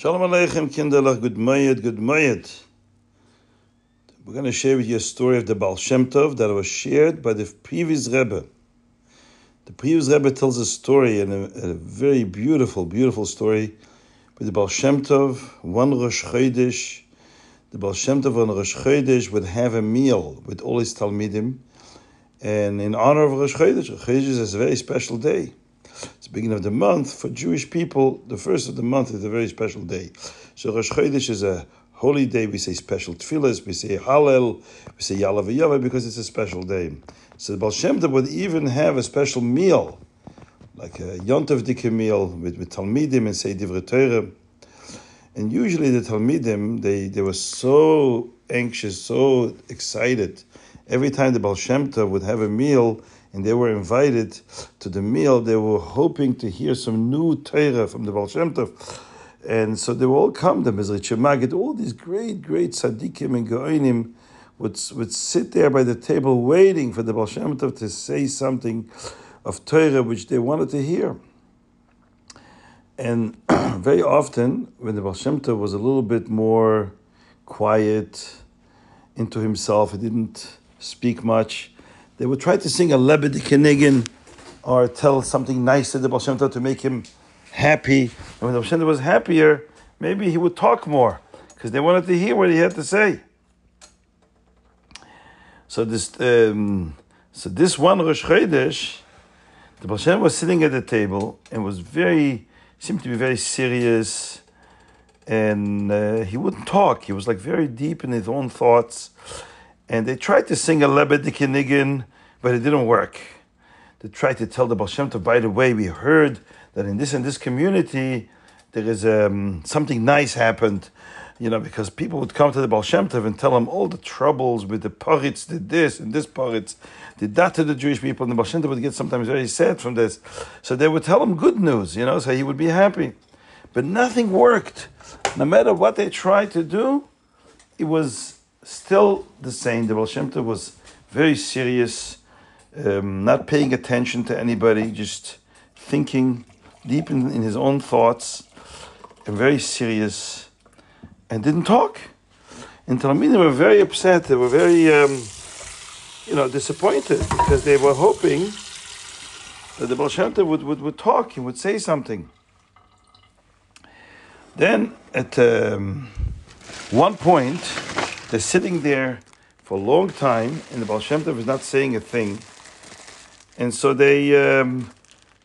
Shalom Aleichem, Kinderlach, good mayet, good mayet. We're going to share with you a story of the Baal Shem Tov that was shared by the previous Rebbe. The previous Rebbe tells a story, and a very beautiful, beautiful story, with the Baal Shem Tov, one Rosh Chodesh. The Baal Shem Tov on Rosh Chodesh would have a meal with all his Talmidim, and in honor of Rosh Chodesh, Rosh Chodesh is a very special day. The beginning of the month. For Jewish people, the first of the month is a very special day. So Rosh Chodesh is a holy day. We say special tefillahs, we say Hallel, we say Yaaleh V'yavo because it's a special day. So the Baal Shem would even have a special meal, like a Yontav Dike meal with, with Talmidim and say Divrei Torah. And usually the Talmidim, they, they were so anxious, so excited. Every time the Baal Shem would have a meal, and they were invited to the meal. They were hoping to hear some new Torah from the Baal Shem Tov. And so they would all come, the Mezritch Magid, all these great, great tzaddikim and goinim would, would sit there by the table waiting for the Baal Shem Tov to say something of Torah which they wanted to hear. And very often, when the Baal Shem Tov was a little bit more quiet, into himself, he didn't speak much, they would try to sing a lebedike niggun or tell something nice to the Baal Shem Tov to make him happy. And when the Baal Shem Tov was happier, maybe he would talk more because they wanted to hear what he had to say. So this, um, so this one Rosh Chodesh, the Baal Shem was sitting at the table and was very, seemed to be very serious, and uh, he wouldn't talk. He was like very deep in his own thoughts, and they tried to sing a lebedike niggun, but it didn't work. They tried to tell the Baal Shem Tov, by the way, we heard that in this and this community there is um, something nice happened, you know, because people would come to the Baal Shem Tov and tell him all the troubles with the Paritz did this and this Paritz did that to the Jewish people, and the Baal Shem Tov would get sometimes very sad from this. So they would tell him good news, you know, so he would be happy. But nothing worked. No matter what they tried to do, it was still the same. The Baal Shem Tov was very serious, um, not paying attention to anybody, just thinking deep in, in his own thoughts, and very serious, and didn't talk. And Talmidim were very upset. They were very, um, you know, disappointed because they were hoping that the Baal Shem Tov would, would, would talk, he would say something. Then at um, one point, they're sitting there for a long time, and the Baal Shem Tov is not saying a thing. And so they um,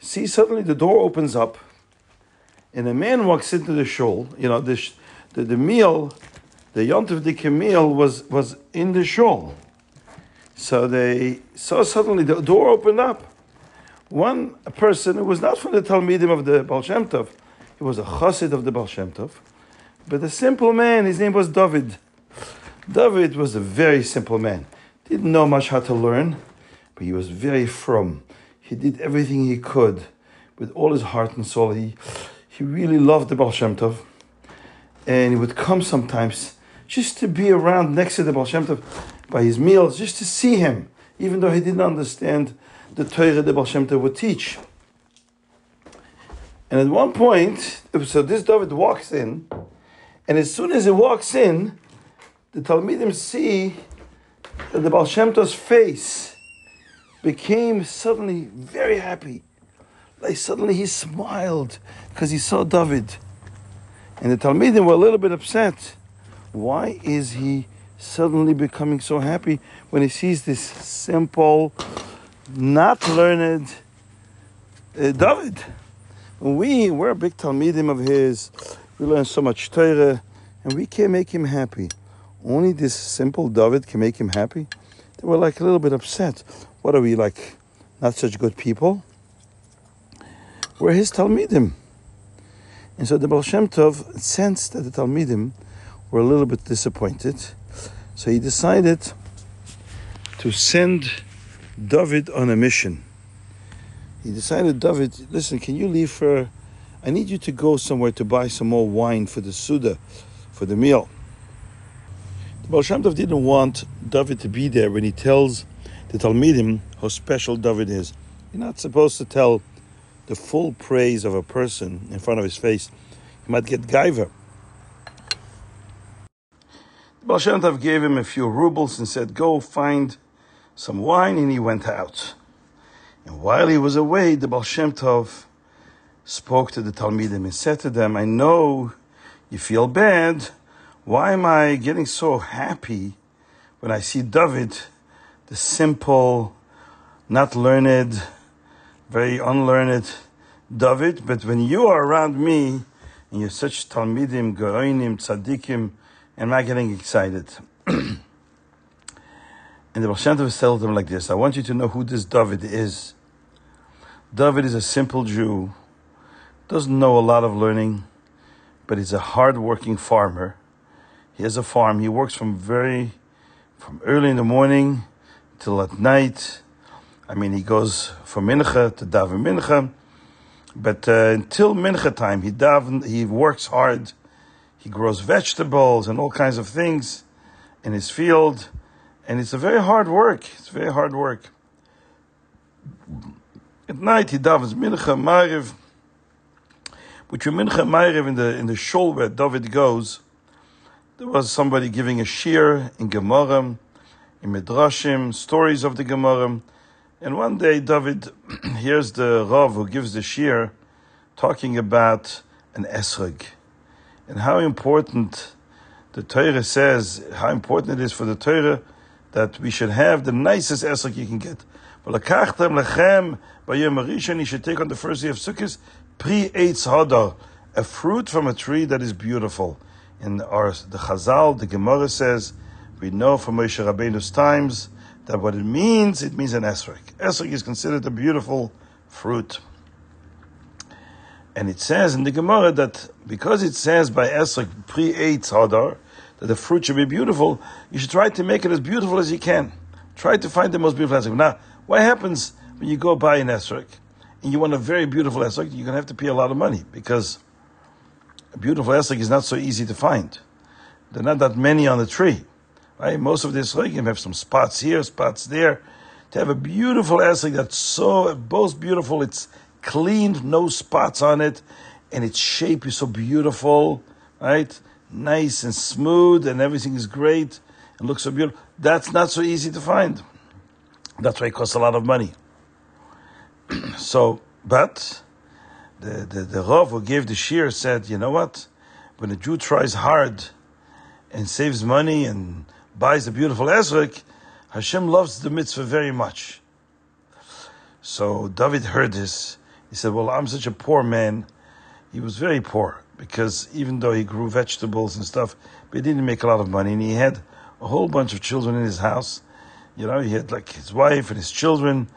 see suddenly the door opens up, and a man walks into the shul. You know, the, the, the meal, the Yontav Dike meal was, was in the shul. So they saw suddenly the door opened up. One person who was not from the Talmidim of the Baal Shem Tov, he was a chassid of the Baal Shem Tov, but a simple man, his name was David. David was a very simple man. Didn't know much how to learn, but he was very frum. He did everything he could with all his heart and soul. He, he really loved the Baal Shem Tov. And he would come sometimes just to be around next to the Baal Shem Tov by his meals, just to see him, even though he didn't understand the Torah the Baal Shem Tov would teach. And at one point, so this David walks in, and as soon as he walks in, the Talmidim see that the Baal Shem Tov's face became suddenly very happy. Like suddenly he smiled because he saw David. And the Talmidim were a little bit upset. Why is he suddenly becoming so happy when he sees this simple, not learned uh, David? We, we're a big Talmidim of his. We learn so much Torah, and we can't make him happy only this simple David can make him happy? They were like a little bit upset. What are we like, not such good people? We're his Talmidim. And so the Baal Shem Tov sensed that the Talmidim were a little bit disappointed. So he decided to send David on a mission. He decided, David, listen, can you leave for, I need you to go somewhere to buy some more wine for the Suda, for the meal. Baal Shem Tov didn't want David to be there when he tells the Talmidim how special David is. You're not supposed to tell the full praise of a person in front of his face. He might get gaiva. Baal Shem Tov gave him a few rubles and said, Go find some wine, and he went out. And while he was away, the Baal Shem Tov spoke to the Talmidim and said to them, I know you feel bad why am I getting so happy when I see David, the simple, not learned, very unlearned David? But when you are around me, and you're such Talmidim, Gaoinim, Tzaddikim, am I getting excited? and the Tov tells them like this, I want you to know who this David is. David is a simple Jew, doesn't know a lot of learning, but he's a hard-working farmer. He has a farm. He works from very, from early in the morning till at night. I mean, he goes from mincha to daven mincha, but uh, until mincha time, he daven, he works hard. He grows vegetables and all kinds of things in his field, and it's a very hard work. It's very hard work. At night, he davens mincha, mariv. Between mincha and mariv in the in the shul where David goes, there was somebody giving a shiur in Gemara, in Midrashim, stories of the Gemara. And one day, David hears the Rav who gives the shiur talking about an esrog and how important the Torah says, how important it is for the Torah that we should have the nicest esrog you can get. V'lakachtem lechem b'yom harishon, you should take on the first day of Sukkot, pri eitz hadar, a fruit from a tree that is beautiful. In our, the Chazal, the Gemara says, we know from Moshe Rabbeinu's times that what it means, it means an esrog. Esrog is considered a beautiful fruit. And it says in the Gemara that because it says by esrog pri eitz hadar that the fruit should be beautiful, you should try to make it as beautiful as you can. Try to find the most beautiful esrog. Now, what happens when you go buy an esrog and you want a very beautiful esrog? You're going to have to pay a lot of money because a beautiful esrog is not so easy to find. There are not that many on the tree. Right? Most of the esrogim have some spots here, spots there. To have a beautiful esrog that's so both beautiful, it's cleaned, no spots on it, and its shape is so beautiful, right? Nice and smooth, and everything is great and looks so beautiful. That's not so easy to find. That's why it costs a lot of money. so, but the, the, the Rav who gave the shiur said, you know what? When a Jew tries hard and saves money and buys a beautiful esrog, Hashem loves the mitzvah very much. So David heard this. He said, well, I'm such a poor man. He was very poor because even though he grew vegetables and stuff, but he didn't make a lot of money and he had a whole bunch of children in his house. You know, he had like his wife and his children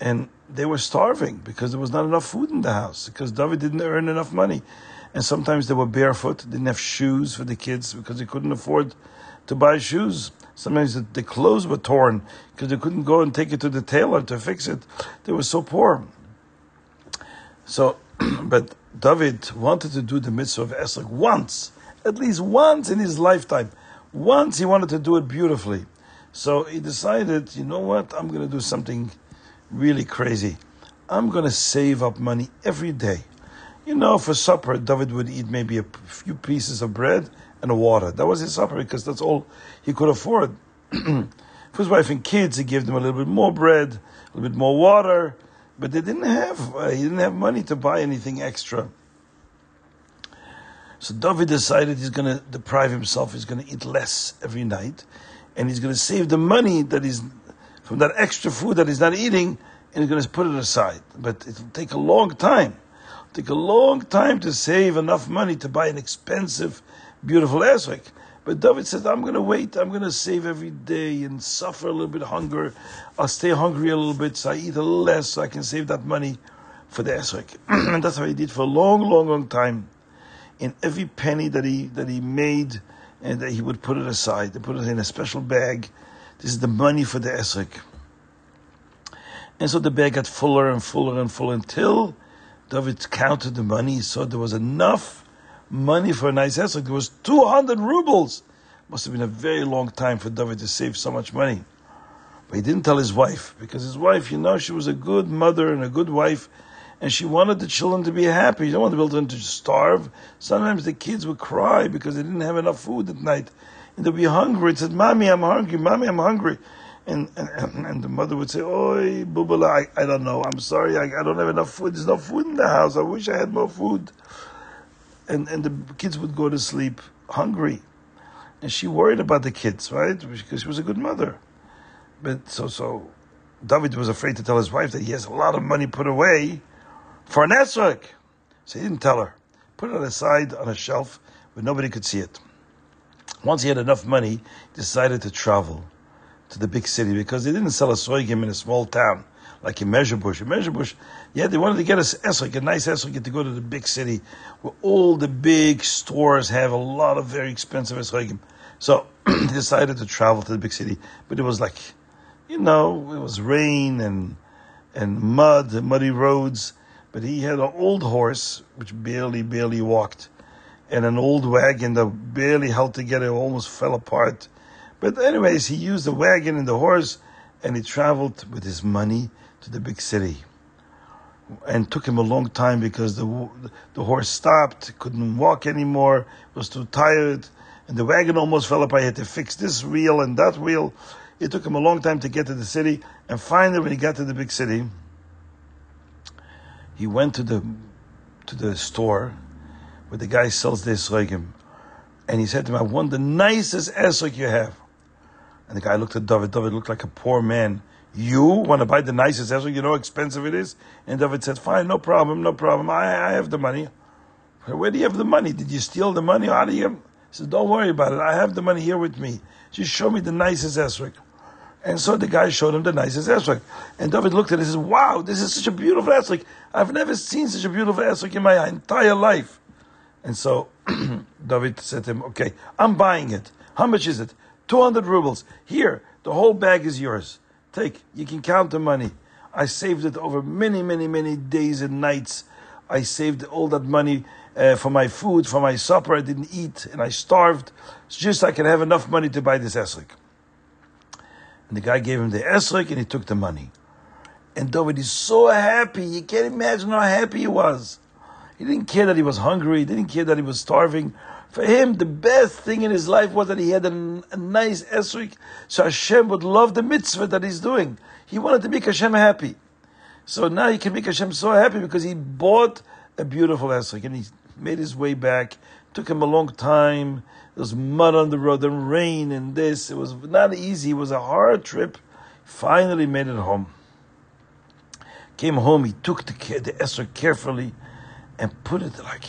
and they were starving because there was not enough food in the house because David didn't earn enough money. And sometimes they were barefoot, didn't have shoes for the kids because they couldn't afford to buy shoes. Sometimes the, the clothes were torn because they couldn't go and take it to the tailor to fix it. They were so poor. So, but David wanted to do the mitzvah of Esrog once, at least once in his lifetime. Once he wanted to do it beautifully. So he decided, you know what, I'm going to do something really crazy. I'm going to save up money every day. You know, for supper, David would eat maybe a few pieces of bread and water. That was his supper because that's all he could afford. for his wife and kids, he gave them a little bit more bread, a little bit more water, but they didn't have uh, he didn't have money to buy anything extra. So David decided he's going to deprive himself. He's going to eat less every night, and he's going to save the money that is from that extra food that he's not eating, and he's going to put it aside. But it'll take a long time. It'll take a long time to save enough money to buy an expensive, beautiful esrog. But David says, I'm going to wait. I'm going to save every day and suffer a little bit hunger. I'll stay hungry a little bit, so I eat a little less, so I can save that money for the esrog. and that's how he did for a long, long, long time. In every penny that he that he made, and that he would put it aside, to put it in a special bag. This is the money for the esrog. And so the bag got fuller and fuller and fuller until David counted the money. He saw there was enough money for a nice esrog. There was 200 rubles. Must have been a very long time for David to save so much money. But he didn't tell his wife, because his wife, you know, she was a good mother and a good wife, and she wanted the children to be happy. She didn't want the children to starve. Sometimes the kids would cry because they didn't have enough food at night. And they'll be hungry. It said, "Mommy, I'm hungry. Mommy, I'm hungry." And, and, and the mother would say, "Oi, bubala, I, I don't know. I'm sorry. I, I don't have enough food. There's no food in the house. I wish I had more food." And and the kids would go to sleep hungry, and she worried about the kids, right? Because she was a good mother. But so so, David was afraid to tell his wife that he has a lot of money put away for an esrog. So he didn't tell her. Put it aside on a shelf where nobody could see it. Once he had enough money, he decided to travel to the big city because they didn't sell esrogim in a small town like in Mezhebush. In Mezhebush, yeah, they wanted to get a esrog, a nice esrog, to go to the big city where all the big stores have a lot of very expensive esrogim. So he decided to travel to the big city, but it was like, you know, it was rain and and mud, muddy roads. But he had an old horse which barely, barely walked, and an old wagon that barely held together, almost fell apart. But anyways, he used the wagon and the horse, and he traveled with his money to the big city. And took him a long time because the the horse stopped, couldn't walk anymore, was too tired, and the wagon almost fell apart. He had to fix this wheel and that wheel. It took him a long time to get to the city, and finally, when he got to the big city, he went to the to the store where the guy sells the esrogim, and he said to him, "I want the nicest esrog you have." And the guy looked at David. David looked like a poor man. You want to buy the nicest esrog? You know how expensive it is. And David said, "Fine, no problem, no problem. I, I have the money." Where do you have the money? Did you steal the money? How do you? He said, "Don't worry about it. I have the money here with me. Just show me the nicest esrog." And so the guy showed him the nicest esrog. And David looked at it and says, Wow, this is such a beautiful esrog. I've never seen such a beautiful esrog in my entire life. And so David said to him, Okay, I'm buying it. How much is it? 200 rubles. Here, the whole bag is yours. Take, you can count the money. I saved it over many, many, many days and nights. I saved all that money uh, for my food, for my supper. I didn't eat and I starved. It's just I can have enough money to buy this esrog. And the guy gave him the esrog and he took the money. And David is so happy. You can't imagine how happy he was. He didn't care that he was hungry. He didn't care that he was starving. For him, the best thing in his life was that he had a, a nice esrog, so Hashem would love the mitzvah that he's doing. He wanted to make Hashem happy. So now he can make Hashem so happy because he bought a beautiful esrog and he made his way back. Took him a long time. There was mud on the road and rain and this. It was not easy. It was a hard trip. Finally made it home. Came home. He took the the esrog carefully and put it like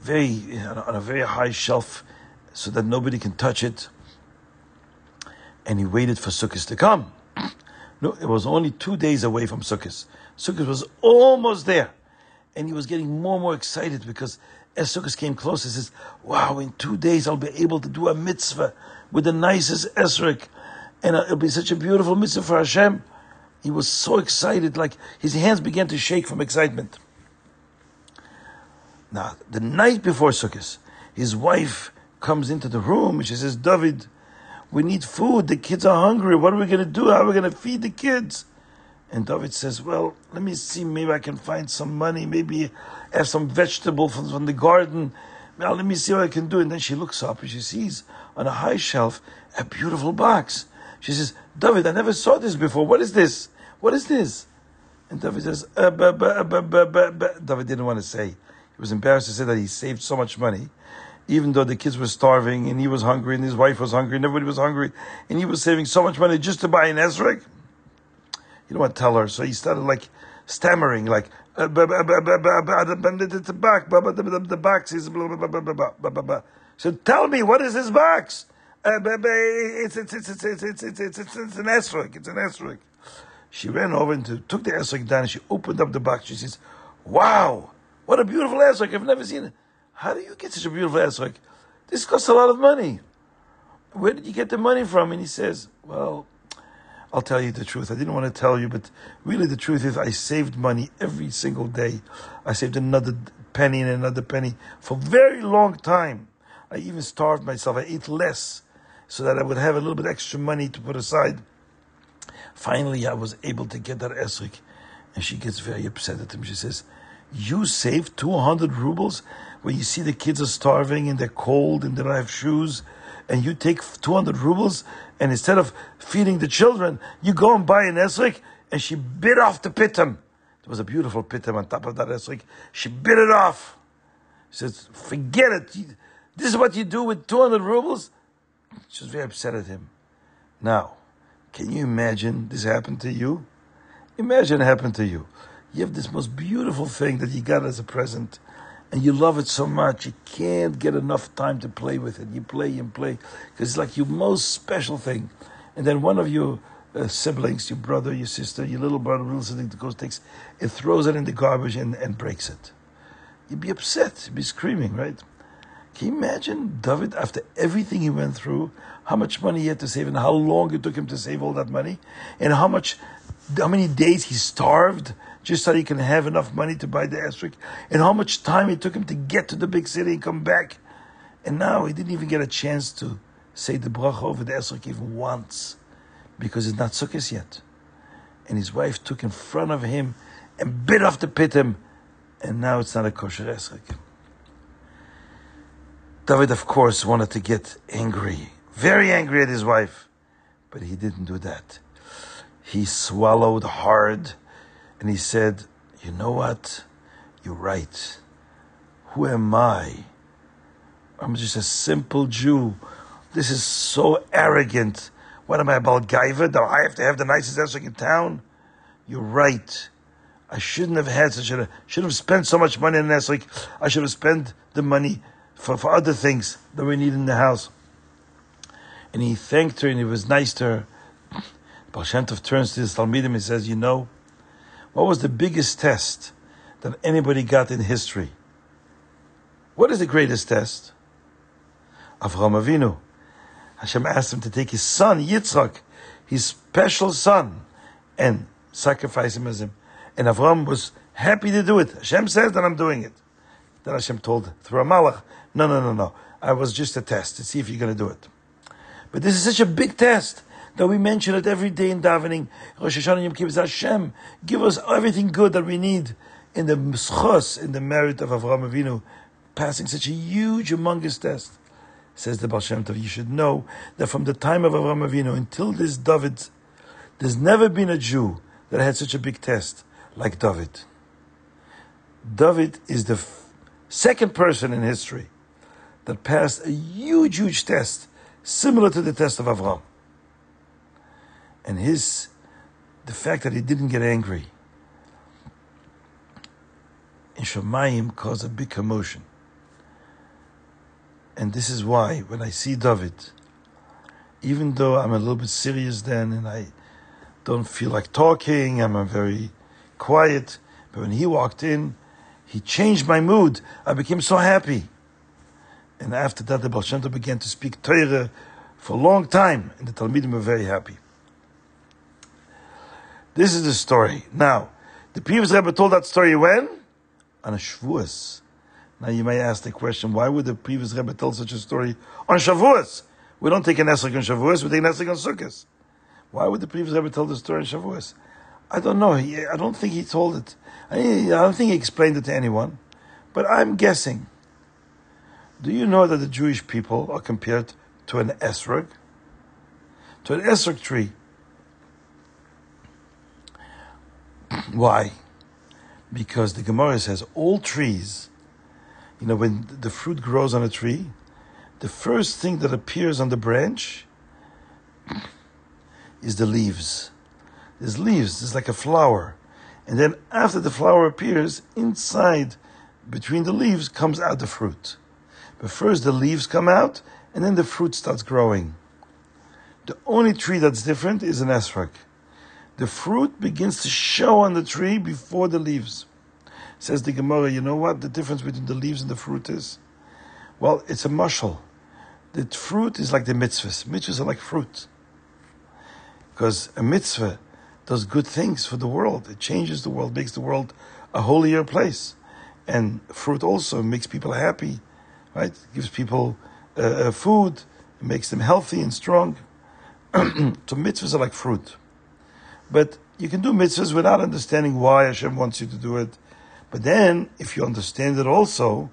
very on a very high shelf so that nobody can touch it. And he waited for Sukkot to come. No, it was only two days away from Sukkot. Sukkot was almost there. And he was getting more and more excited because as Sukkot came close, he says, Wow, in two days I'll be able to do a mitzvah with the nicest esrog. And uh, it'll be such a beautiful mitzvah for Hashem. He was so excited, like his hands began to shake from excitement. Now, the night before Sukkot, his wife comes into the room and she says, David, we need food. The kids are hungry. What are we going to do? How are we going to feed the kids? And David says, Well, let me see. Maybe I can find some money. Maybe have some vegetable from, from the garden. Well, let me see what I can do. And then she looks up and she sees on a high shelf a beautiful box. She says, David, I never saw this before. What is this? What is this? And David says, uh, bu, bu, bu, David didn't want to say was embarrassed to say that he saved so much money, even though the kids were starving and he was hungry and his wife was hungry and everybody was hungry, and he was saving so much money just to buy an Esrog. You don't want to Tell her. So he started like stammering, like uh, the box, the box is. So tell me, what is this box? Uh, it's it's it's it's it's it's it's it's an Esrog. It's an Esrog. She ran over and took the Esrog down. and She opened up the box. She says, "Wow." What a beautiful esrog! I've never seen it. How do you get such a beautiful esrog? This costs a lot of money. Where did you get the money from?" And he says, "Well." I'll tell you the truth. I didn't want to tell you, but really the truth is I saved money every single day. I saved another penny and another penny for a very long time. I even starved myself. I ate less so that I would have a little bit extra money to put aside. Finally, I was able to get that esrog. And she gets very upset at him. She says, You save 200 rubles when you see the kids are starving and they're cold and they don't have shoes and you take 200 rubles, and instead of feeding the children, you go and buy an esrik, and she bit off the pitom. There was a beautiful pitom on top of that esrik. She bit it off. She says, forget it. This is what you do with 200 rubles? She was very upset at him. Now, can you imagine this happened to you? Imagine it happened to you. You have this most beautiful thing that you got as a present, and you love it so much, you can't get enough time to play with it. You play and play, because it's like your most special thing. And then one of your uh, siblings, your brother, your sister, your little brother, little sister, goes, takes, it throws it in the garbage and, and breaks it. You'd be upset, you'd be screaming, right? Can you imagine David, after everything he went through, how much money he had to save and how long it took him to save all that money, and how much, how many days he starved just so he can have enough money to buy the esrog, and how much time it took him to get to the big city and come back, and now he didn't even get a chance to say the bracha over the esrog even once, because it's not Sukkos yet, and his wife took in front of him and bit off the pitom, and now it's not a kosher esrog. David, of course, wanted to get angry, very angry at his wife, but he didn't do that. He swallowed hard and he said, You know what? You're right. Who am I? I'm just a simple Jew. This is so arrogant. What am I, baal gaiva? Do I have to have the nicest esrog in town? You're right. I shouldn't have had such a, shouldn't have spent so much money on esrog. I should have spent the money for, for other things that we need in the house. And he thanked her and he was nice to her. Baal Shem Tov turns to his Talmidim and says, You know, what was the biggest test that anybody got in history? What is the greatest test? Avraham Avinu. Hashem asked him to take his son, Yitzchak, his special son, and sacrifice him as him. And Avram was happy to do it. Hashem says that I'm doing it. Then Hashem told through a malach, no, no, no, no. I was just a test to see if you're going to do it. But this is such a big test that we mention it every day in davening. Rosh Hashanah Yom Kippur Hashem, give us everything good that we need in the zchus, in the merit of Avraham Avinu, passing such a huge, humongous test. Says the Baal Shem Tov, you should know that from the time of Avraham Avinu until this David, there's never been a Jew that had such a big test like David. David is the f- second person in history that passed a huge, huge test, similar to the test of Avram. And his, the fact that he didn't get angry in Shamayim caused a big commotion. And this is why, when I see David, even though I'm a little bit serious then and I don't feel like talking, I'm very quiet, but when he walked in, he changed my mood. I became so happy. And after that, the Baal Shem Tov began to speak Torah for a long time, and the Talmidim were very happy. This is the story. Now, the previous Rebbe told that story when? On a Shavuos. Now you may ask the question, why would the previous Rebbe tell such a story on Shavuos? We don't take an Esrog on Shavuos, we take an Esrog on Sukkot. Why would the previous Rebbe tell the story on Shavuos? I don't know. He, I don't think he told it. I, I don't think he explained it to anyone. But I'm guessing. Do you know that the Jewish people are compared to an esrog? To an esrog tree. Why? Because the Gemara says all trees, you know, when the fruit grows on a tree, the first thing that appears on the branch is the leaves. There's leaves, it's like a flower. And then after the flower appears, inside, between the leaves, comes out the fruit. But first the leaves come out, and then the fruit starts growing. The only tree that's different is an esrog. The fruit begins to show on the tree before the leaves. Says the Gemara, you know what the difference between the leaves and the fruit is? Well, it's a mashal. The fruit is like the mitzvahs. Mitzvahs are like fruit. Because a mitzvah does good things for the world. It changes the world, makes the world a holier place. And fruit also makes people happy right? Gives people uh, uh food, makes them healthy and strong. so mitzvahs are like fruit. But you can do mitzvahs without understanding why Hashem wants you to do it. But then, if you understand it also,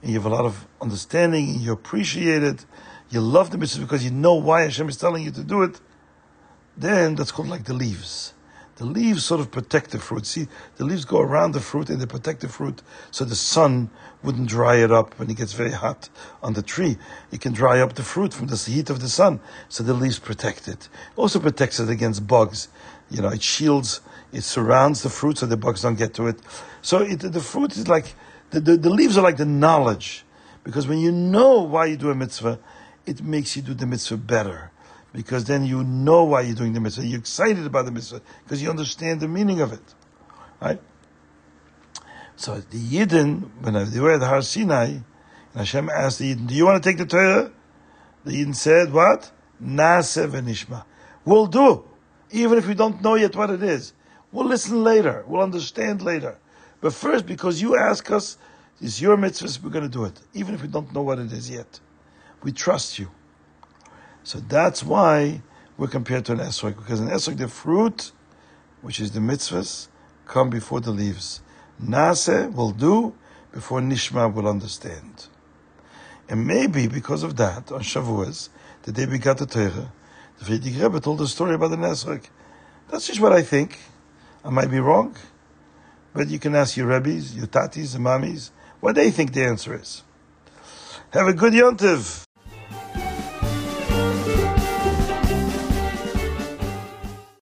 and you have a lot of understanding, and you appreciate it, you love the mitzvah because you know why Hashem is telling you to do it, then that's called like the leaves. The leaves sort of protect the fruit. See, the leaves go around the fruit and they protect the fruit so the sun wouldn't dry it up when it gets very hot on the tree. It can dry up the fruit from the heat of the sun. So the leaves protect it. Also protects it against bugs. You know, it shields, it surrounds the fruit so the bugs don't get to it. So it, the fruit is like, the, the, the leaves are like the knowledge. Because when you know why you do a mitzvah, it makes you do the mitzvah better because then you know why you're doing the mitzvah. You're excited about the mitzvah because you understand the meaning of it, right? So the Yidden, when they were at Har Sinai, and Hashem asked the Yidden, "Do you want to take the Torah?" The Yidden said, "What? Naaseh v'nishma. We'll do, even if we don't know yet what it is. We'll listen later. We'll understand later. But first, because you ask us, it's your mitzvah, we're going to do it, even if we don't know what it is yet. We trust you." So that's why we're compared to an esrog, because an esrog, the fruit, which is the mitzvahs, come before the leaves. Naaseh will do before Nishma will understand. And maybe because of that, on Shavuos, the day we got the Torah, the Frierdiker Rebbe told a story about the Nesrog. That's just what I think. I might be wrong, but you can ask your Rebbes, your Tatis, and Mamis, what they think the answer is. Have a good Yontiv.